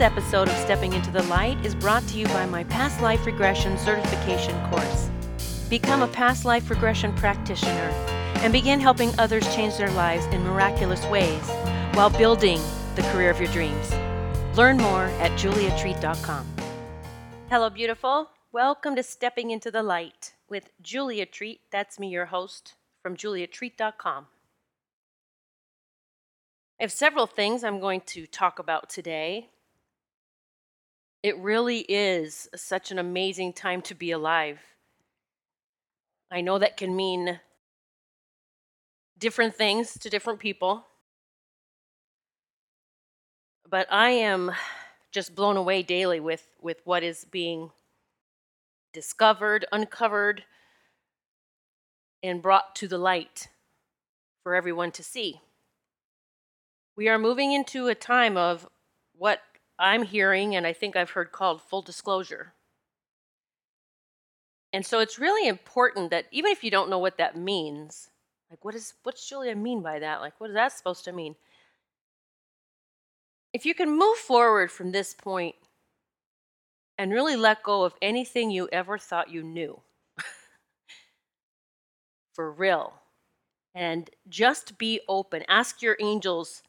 This episode of Stepping into the Light is brought to you by my Past Life Regression Certification course. Become a past life regression practitioner and begin helping others change their lives in miraculous ways while building the career of your dreams. Learn more at juliatreat.com. Hello, beautiful. Welcome to Stepping into the Light with Julia Treat. That's me, your host from juliatreat.com. I have several things I'm going to talk about today. It really is such an amazing time to be alive. I know that can mean different things to different people, but I am just blown away daily with, with what is being discovered, uncovered, and brought to the light for everyone to see. We are moving into a time of what I'm hearing, and I think I've heard called full disclosure. And so it's really important that even if you don't know what that means, like what is what's Julia mean by that? Like what is that supposed to mean? If you can move forward from this point and really let go of anything you ever thought you knew. For real. And just be open. Ask your angels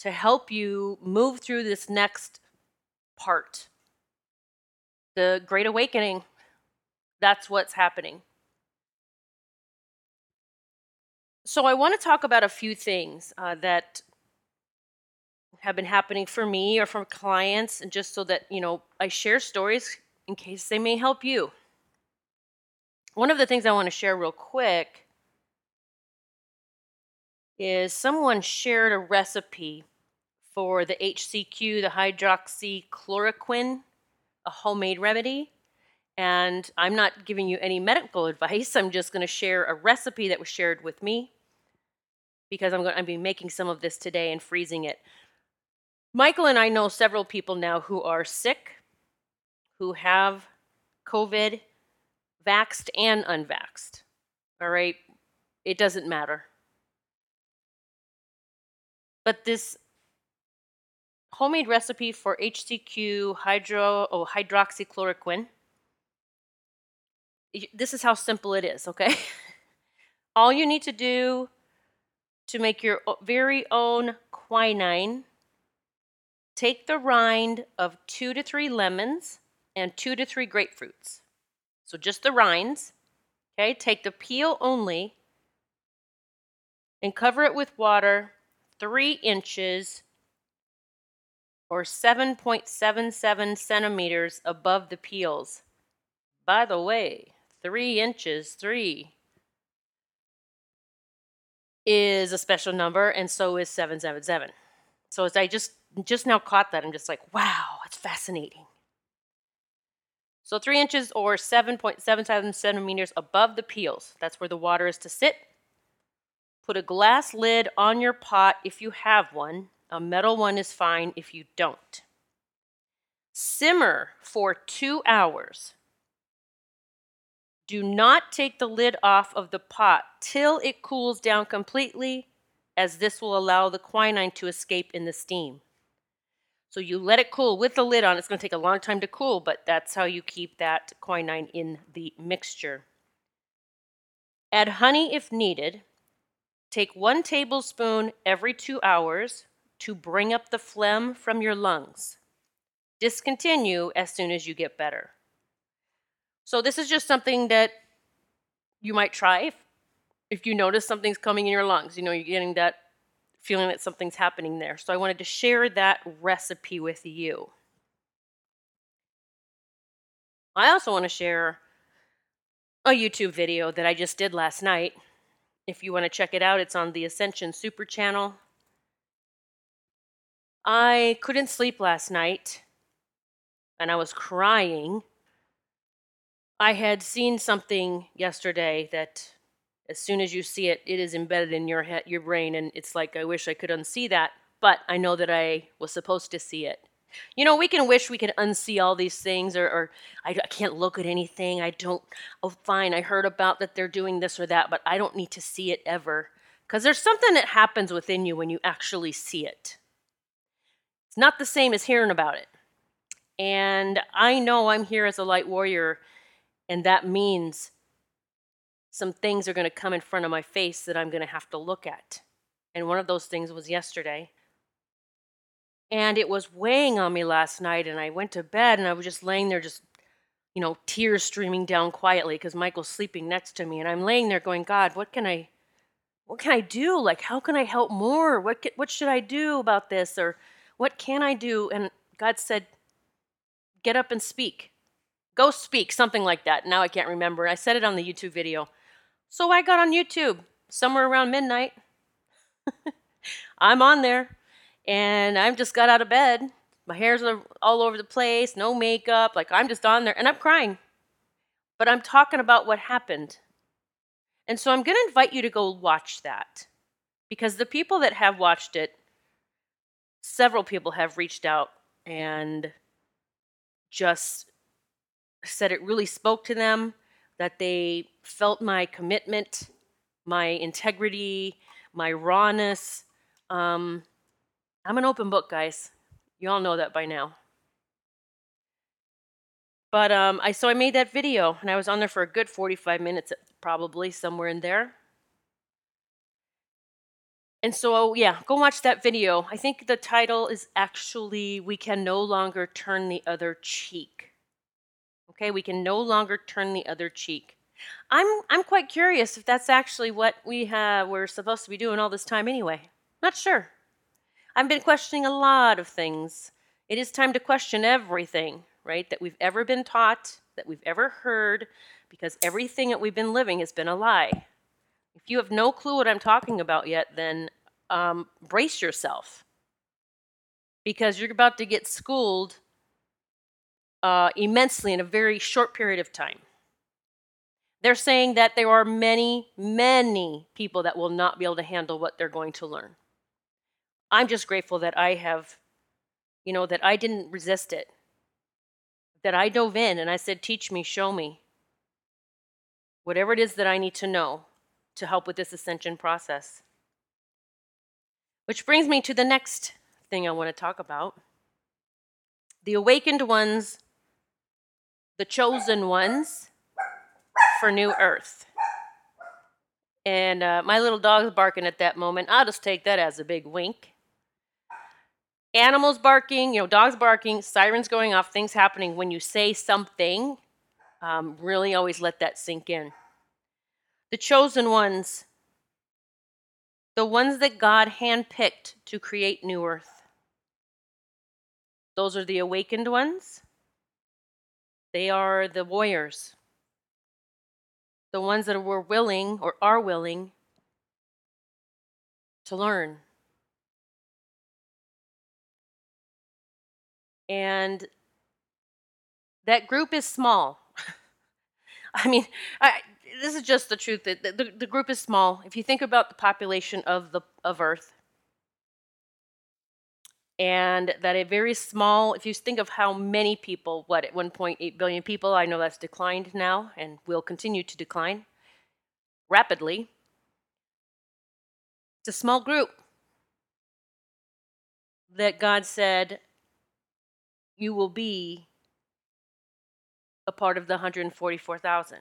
to help you move through this next part. The Great Awakening. That's what's happening. So, I want to talk about a few things uh, that have been happening for me or for clients, and just so that, you know, I share stories in case they may help you. One of the things I want to share real quick is someone shared a recipe for the HCQ, the hydroxychloroquine, a homemade remedy. And I'm not giving you any medical advice. I'm just going to share a recipe that was shared with me because I'm going to be making some of this today and freezing it. Michael and I know several people now who are sick, who have COVID, vaxed and unvaxed. All right? It doesn't matter. But this homemade recipe for HCQ hydro oh, hydroxychloroquine. This is how simple it is, okay? All you need to do to make your very own quinine, take the rind of two to three lemons and two to three grapefruits. So just the rinds, okay? Take the peel only and cover it with water three inches or 7.77 centimeters above the peels. By the way, three inches, three, is a special number, and so is 777. So as I just just now caught that, I'm just like, wow, it's fascinating. So three inches or 7.77 centimeters above the peels. That's where the water is to sit. Put a glass lid on your pot if you have one a metal one is fine if you don't. Simmer for two hours. Do not take the lid off of the pot till it cools down completely, as this will allow the quinine to escape in the steam. So you let it cool with the lid on. It's going to take a long time to cool, but that's how you keep that quinine in the mixture. Add honey if needed. Take one tablespoon every two hours to bring up the phlegm from your lungs. Discontinue as soon as you get better. So, this is just something that you might try if, if you notice something's coming in your lungs. You know, you're getting that feeling that something's happening there. So, I wanted to share that recipe with you. I also want to share a YouTube video that I just did last night. If you want to check it out, it's on the Ascension Super channel. I couldn't sleep last night and I was crying. I had seen something yesterday that as soon as you see it, it is embedded in your head, your brain, and it's like I wish I could unsee that, but I know that I was supposed to see it. You know, we can wish we could unsee all these things, or, or I, I can't look at anything. I don't. Oh, fine. I heard about that they're doing this or that, but I don't need to see it ever, because there's something that happens within you when you actually see it It's not the same as hearing about it. And I know I'm here as a light warrior, and that means some things are going to come in front of my face that I'm going to have to look at. And one of those things was yesterday. And it was weighing on me last night, and I went to bed and I was just laying there, just, you know, tears streaming down quietly because Michael's sleeping next to me. And I'm laying there going, God, what can I. What can I do? Like, how can I help more? What, what should I do about this? Or what can I do? And God said, Get up and speak. Go speak, something like that. Now I can't remember. I said it on the YouTube video. So I got on YouTube somewhere around midnight. I'm on there and I've just got out of bed. My hair's all over the place, no makeup. Like I'm just on there and I'm crying. But I'm talking about what happened. And so I'm going to invite you to go watch that because the people that have watched it, several people have reached out and just said it really spoke to them that they felt my commitment, my integrity, my rawness. Um, I'm an open book, guys. You all know that by now. But um, I so I made that video, and I was on there for a good 45 minutes, probably somewhere in there. And so, yeah, go watch that video. I think the title is actually "We Can No Longer Turn the Other Cheek." Okay, we can no longer turn the other cheek. I'm I'm quite curious if that's actually what we have we're supposed to be doing all this time anyway. Not sure. I've been questioning a lot of things. It is time to question everything, right? That we've ever been taught, that we've ever heard, because everything that we've been living has been a lie. If you have no clue what I'm talking about yet, then um, brace yourself because you're about to get schooled uh, immensely in a very short period of time. They're saying that there are many, many people that will not be able to handle what they're going to learn. I'm just grateful that I have, you know, that I didn't resist it, that I dove in and I said, Teach me, show me. Whatever it is that I need to know to help with this ascension process. Which brings me to the next thing I want to talk about. The awakened ones the chosen ones for New Earth. And uh, my little dog's barking at that moment. I'll just take that as a big wink. Animals barking, you know, dogs barking, sirens going off, things happening. When you say something, um, really always let that sink in. The chosen ones, the ones that God handpicked to create New Earth. Those are the awakened ones. They are the warriors, the ones that were willing or are willing to learn. And that group is small. I mean, I, this is just the truth. The, the, the group is small. If you think about the population of the of Earth, and that a very small, if you think of how many people, what, at 1.8 billion people, I know that's declined now and will continue to decline rapidly. It's a small group that God said, you will be a part of the 144,000.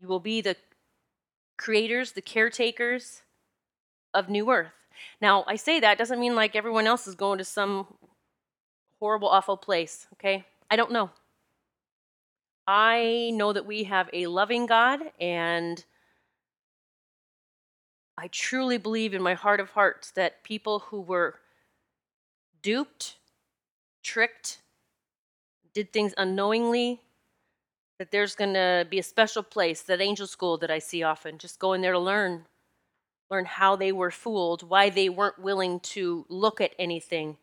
You will be the creators, the caretakers of New Earth. Now, I say that doesn't mean like everyone else is going to some horrible, awful place, okay? I don't know. I know that we have a loving God, and I truly believe in my heart of hearts that people who were duped, tricked, did things unknowingly, that there's going to be a special place, that angel school that I see often, just going there to learn learn how they were fooled, why they weren't willing to look at anything,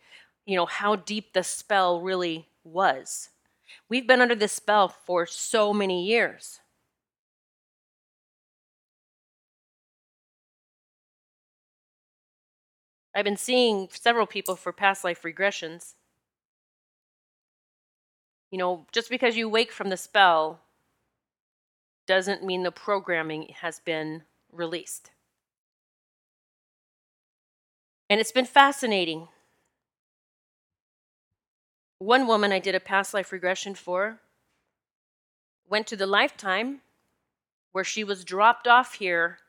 you know, how deep the spell really was. We've been under this spell for so many years. I've been seeing several people for past life regressions. You know, just because you wake from the spell doesn't mean the programming has been released. And it's been fascinating. One woman I did a past life regression for went to the lifetime where she was dropped off here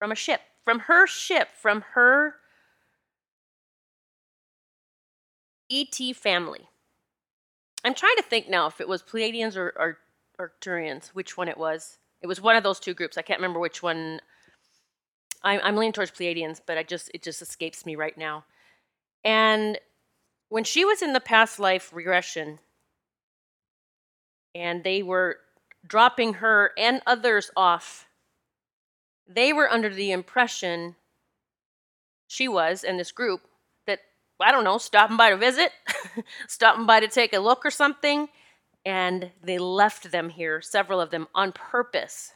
from a ship, from her ship, from her ET family. I'm trying to think now if it was Pleiadians or, Arcturians, which one it was. It was one of those two groups. I can't remember which one. I'm, I'm leaning towards Pleiadians, but I just it just escapes me right now. And when she was in the past life regression, and they were dropping her and others off, they were under the impression she was and this group I don't know, stopping by to visit, stopping by to take a look or something, and they left them here, several of them, on purpose.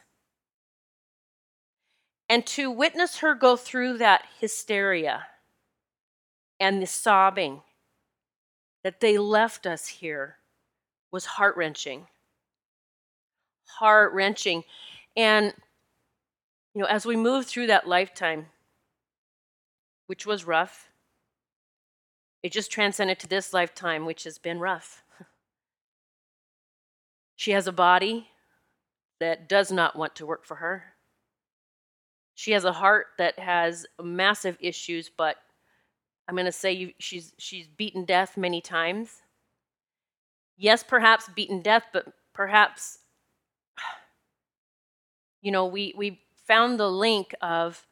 And to witness her go through that hysteria and the sobbing that they left us here was heart wrenching. Heart wrenching. And, you know, as we move through that lifetime, which was rough, it just transcended to this lifetime, which has been rough. She has a body that does not want to work for her. She has a heart that has massive issues, but I'm going to say you, she's she's beaten death many times. Yes, perhaps beaten death, but perhaps you know, we we found the link of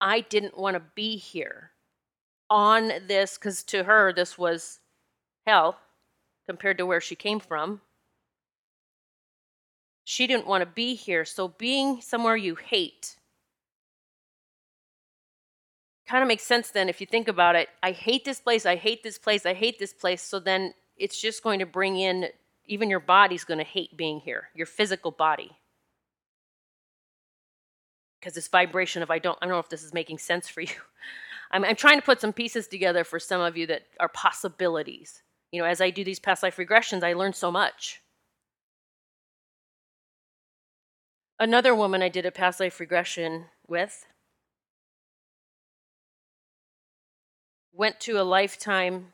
I didn't want to be here on this cuz to her this was hell compared to where she came from. She didn't want to be here, so being somewhere you hate kind of makes sense then if you think about it. I hate this place, I hate this place, I hate this place. So then it's just going to bring in, even your body's going to hate being here, your physical body. Because this vibration of I don't, I don't know if this is making sense for you. I'm, I'm trying to put some pieces together for some of you that are possibilities. You know, as I do these past life regressions, I learn so much. Another woman I did a past life regression with went to a lifetime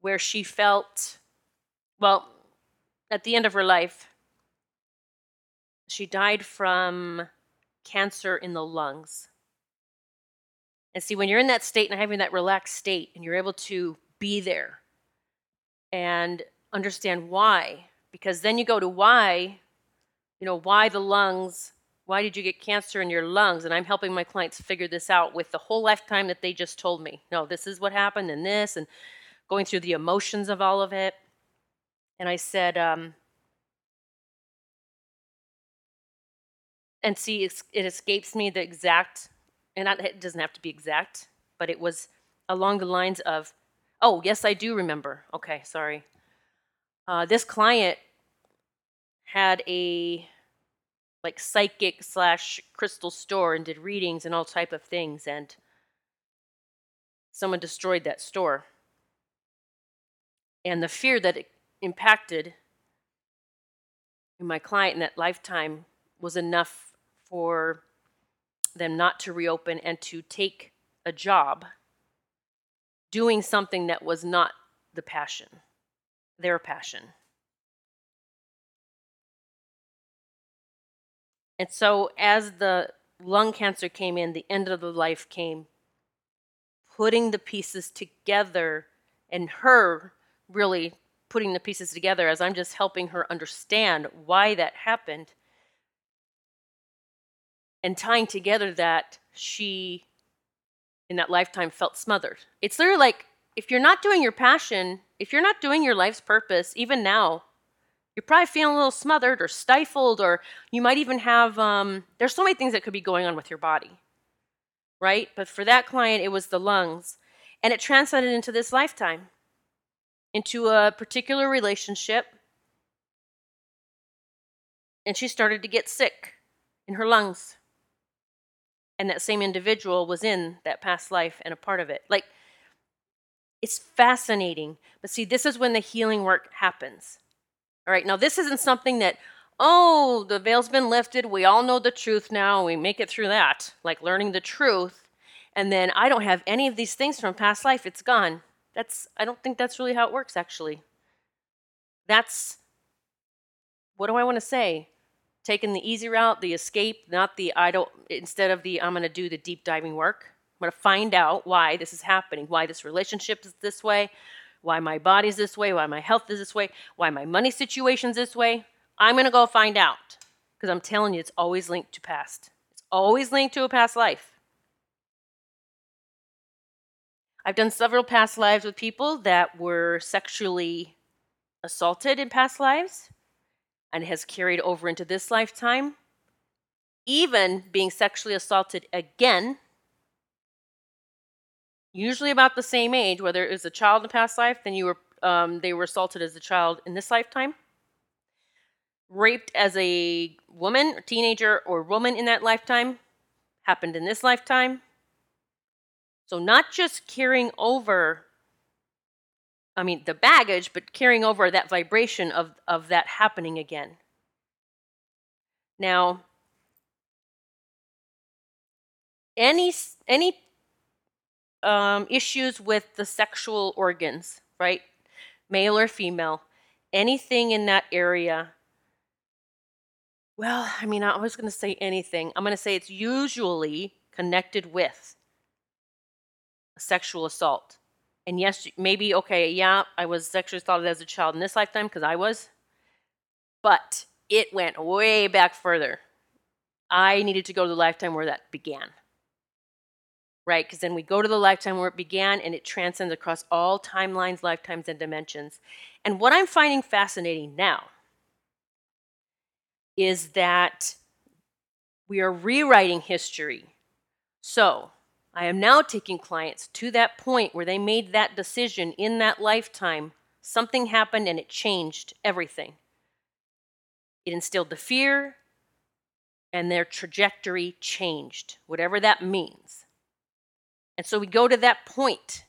where she felt, well, at the end of her life, she died from cancer in the lungs. And see, when you're in that state and having that relaxed state, and you're able to be there and understand why, because then you go to why, you know, why the lungs why did you get cancer in your lungs? And I'm helping my clients figure this out with the whole lifetime that they just told me. No, this is what happened and this, and going through the emotions of all of it. And I said, um, and see, it escapes me the exact, and it doesn't have to be exact, but it was along the lines of, oh, yes, I do remember. Okay, sorry. Uh, this client had a like psychic slash crystal store and did readings and all type of things and someone destroyed that store and the fear that it impacted in my client in that lifetime was enough for them not to reopen and to take a job doing something that was not the passion their passion. And so, as the lung cancer came in, the end of the life came, putting the pieces together, and her really putting the pieces together as I'm just helping her understand why that happened, and tying together that she, in that lifetime, felt smothered. It's literally like if you're not doing your passion, if you're not doing your life's purpose, even now, you're probably feeling a little smothered or stifled, or you might even have, um, there's so many things that could be going on with your body, right? But for that client, it was the lungs. And it translated into this lifetime, into a particular relationship. And she started to get sick in her lungs. And that same individual was in that past life and a part of it. Like, it's fascinating. But see, this is when the healing work happens. All right, now this isn't something that oh, the veil's been lifted. We all know the truth now. We make it through that, like learning the truth. And then I don't have any of these things from past life. It's gone. That's I don't think that's really how it works actually. That's what do I want to say? Taking the easy route, the escape, not the I don't instead of the I'm going to do the deep diving work. I'm going to find out why this is happening, why this relationship is this way, why my body's this way, why my health is this way, why my money situation's this way. I'm going to go find out because I'm telling you it's always linked to past. It's always linked to a past life. I've done several past lives with people that were sexually assaulted in past lives and has carried over into this lifetime. Even being sexually assaulted again, usually about the same age, whether it was a child in a past life, then you were um, they were assaulted as a child in this lifetime. Raped as a woman, or teenager, or woman in that lifetime happened in this lifetime so, not just carrying over, I mean, the baggage, but carrying over that vibration of, of that happening again. Now, any, any um, issues with the sexual organs, right? Male or female, anything in that area. Well, I mean, I was going to say anything. I'm going to say it's usually connected with a sexual assault. And yes, maybe, okay, yeah, I was sexually assaulted as a child in this lifetime because I was. But it went way back further. I needed to go to the lifetime where that began. Right? Because then we go to the lifetime where it began and it transcends across all timelines, lifetimes, and dimensions. And what I'm finding fascinating now is that we are rewriting history. So, I am now taking clients to that point where they made that decision in that lifetime. Something happened and it changed everything. It instilled the fear, and their trajectory changed, whatever that means. And so we go to that point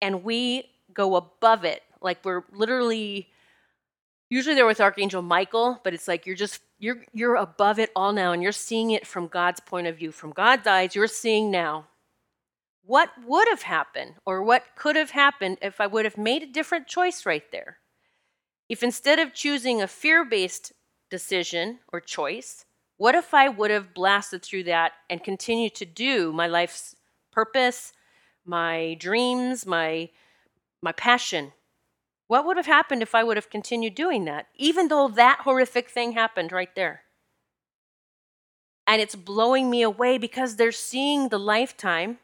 and we go above it. Like we're literally, usually they're with Archangel Michael, but it's like you're just you're, you're above it all now and you're seeing it from God's point of view. From God's eyes, you're seeing now what would have happened or what could have happened if I would have made a different choice right there. If instead of choosing a fear based decision or choice, what if I would have blasted through that and continued to do my life's purpose, my dreams, my, my passion? What would have happened if I would have continued doing that, even though that horrific thing happened right there? And it's blowing me away because they're seeing the lifetime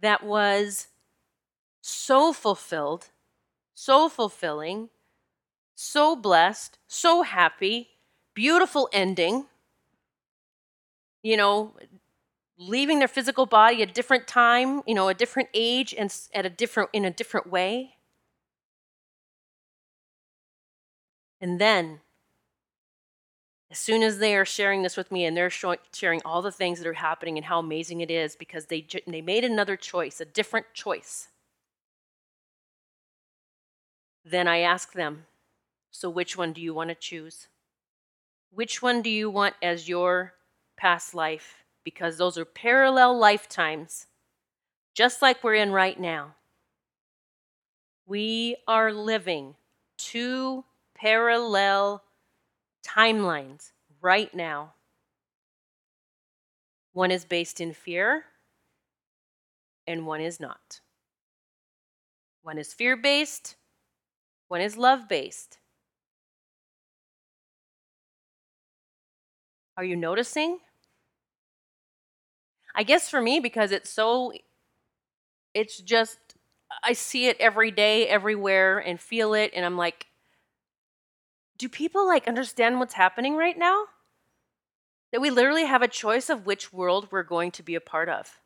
that was so fulfilled, so fulfilling, so blessed, so happy, beautiful ending. You know, leaving their physical body a different time, you know, a different age and at a different in a different way. And then as soon as they are sharing this with me and they're sharing all the things that are happening and how amazing it is because they they made another choice, a different choice. Then I ask them, so which one do you want to choose? Which one do you want as your past life? Because those are parallel lifetimes, just like we're in right now. We are living two parallel timelines right now. One is based in fear, and one is not. One is fear based, one is love based. Are you noticing? I guess for me, because it's so, it's just, I see it every day, everywhere, and feel it, and I'm like, do people like understand what's happening right now? That we literally have a choice of which world we're going to be a part of.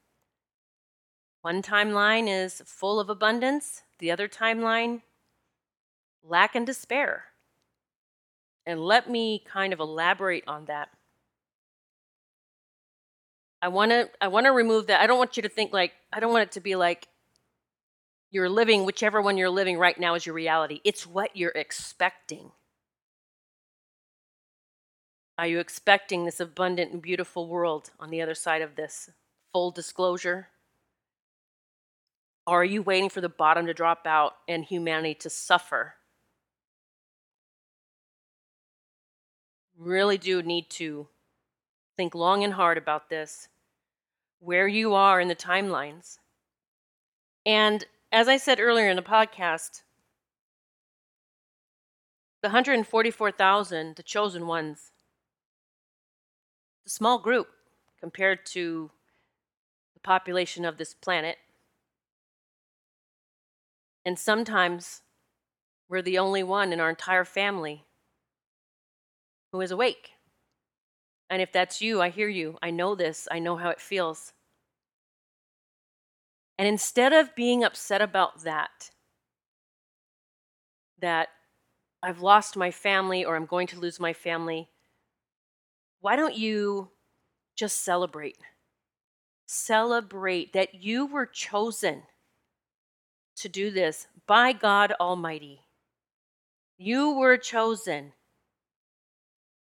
One timeline is full of abundance, the other timeline, lack and despair. And let me kind of elaborate on that. I want to I want to remove that. I don't want you to think like I don't want it to be like you're living whichever one you're living right now is your reality. It's what you're expecting. Are you expecting this abundant and beautiful world on the other side of this? Full disclosure? Or are you waiting for the bottom to drop out and humanity to suffer? Really do need to think long and hard about this, where you are in the timelines. And as I said earlier in the podcast, the 144,000, the chosen ones, a small group compared to the population of this planet. And sometimes we're the only one in our entire family who is awake. And if that's you, I hear you. I know this. I know how it feels. And instead of being upset about that, that I've lost my family or I'm going to lose my family, why don't you just celebrate? Celebrate that you were chosen to do this by God Almighty. You were chosen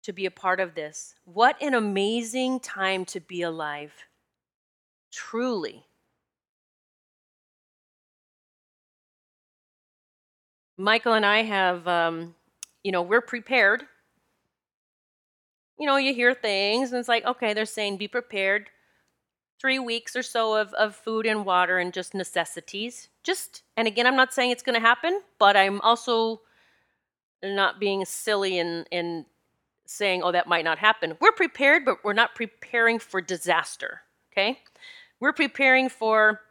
to be a part of this. What an amazing time to be alive. Truly. Michael and I have, um, you know, we're prepared you know, you hear things and it's like, okay, they're saying be prepared. Three weeks or so of, of food and water and just necessities. Just, and again, I'm not saying it's going to happen, but I'm also not being silly and, and saying, oh, that might not happen. We're prepared, but we're not preparing for disaster, okay? We're preparing for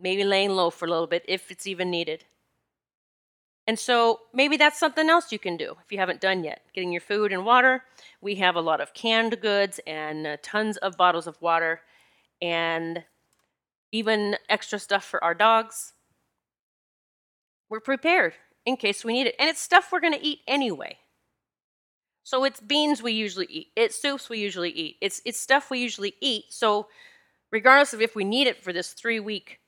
maybe laying low for a little bit if it's even needed. And so maybe that's something else you can do if you haven't done yet. Getting your food and water. We have a lot of canned goods and uh, tons of bottles of water and even extra stuff for our dogs. We're prepared in case we need it. And it's stuff we're going to eat anyway. So it's beans we usually eat. It's soups we usually eat. It's it's stuff we usually eat. So regardless of if we need it for this 3 week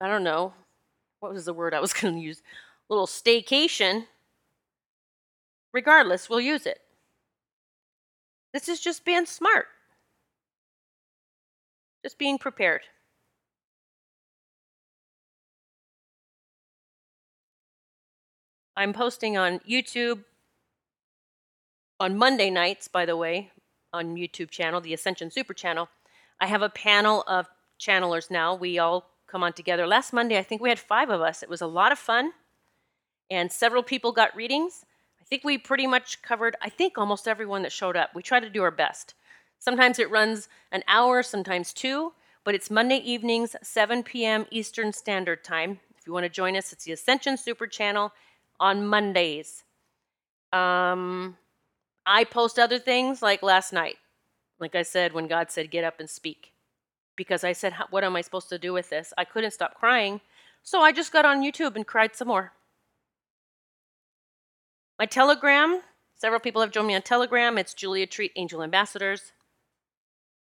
I don't know, what was the word I was going to use? Little staycation. Regardless, we'll use it. This is just being smart, just being prepared. I'm posting on YouTube on Monday nights, by the way, on YouTube channel, the Ascension Super channel. I have a panel of channelers now. We all come on together. Last Monday, I think we had five of us. It was a lot of fun, and several people got readings. I think we pretty much covered, I think, almost everyone that showed up. We try to do our best. Sometimes it runs an hour, sometimes two, but it's Monday evenings, 7 p.m. Eastern Standard Time. If you want to join us, it's the Ascension Super Channel on Mondays. Um, I post other things like last night. Like I said, when God said, get up and speak because I said, What am I supposed to do with this? I couldn't stop crying. So I just got on YouTube and cried some more. My Telegram, several people have joined me on Telegram. It's Julia Treat Angel Ambassadors.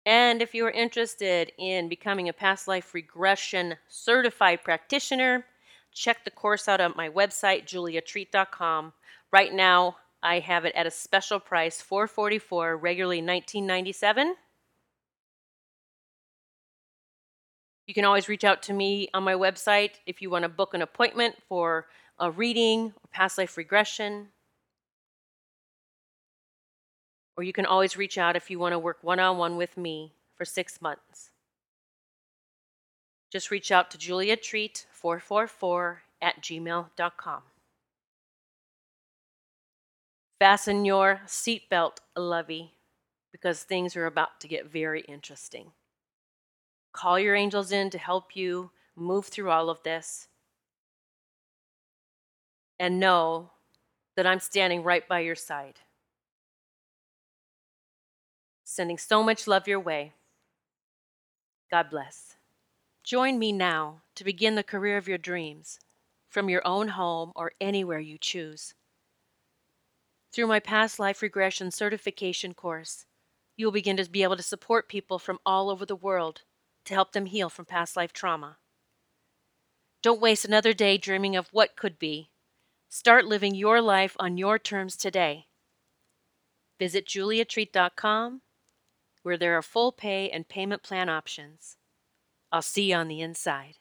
And if you are interested in becoming a past life regression certified practitioner, check the course out on my website, juliatreat.com. Right now, I have it at a special price, 444, regularly 1997. You can always reach out to me on my website if you want to book an appointment for a reading or past life regression. Or you can always reach out if you want to work one on one with me for six months. Just reach out to juliatreat444 at gmail.com. Fasten your seatbelt, lovey, because things are about to get very interesting. Call your angels in to help you move through all of this. And know that I'm standing right by your side. Sending so much love your way. God bless. Join me now to begin the career of your dreams from your own home or anywhere you choose. Through my past life regression certification course, you will begin to be able to support people from all over the world to help them heal from past life trauma. Don't waste another day dreaming of what could be. Start living your life on your terms today. Visit juliatreat.com where there are full pay and payment plan options. I'll see you on the inside.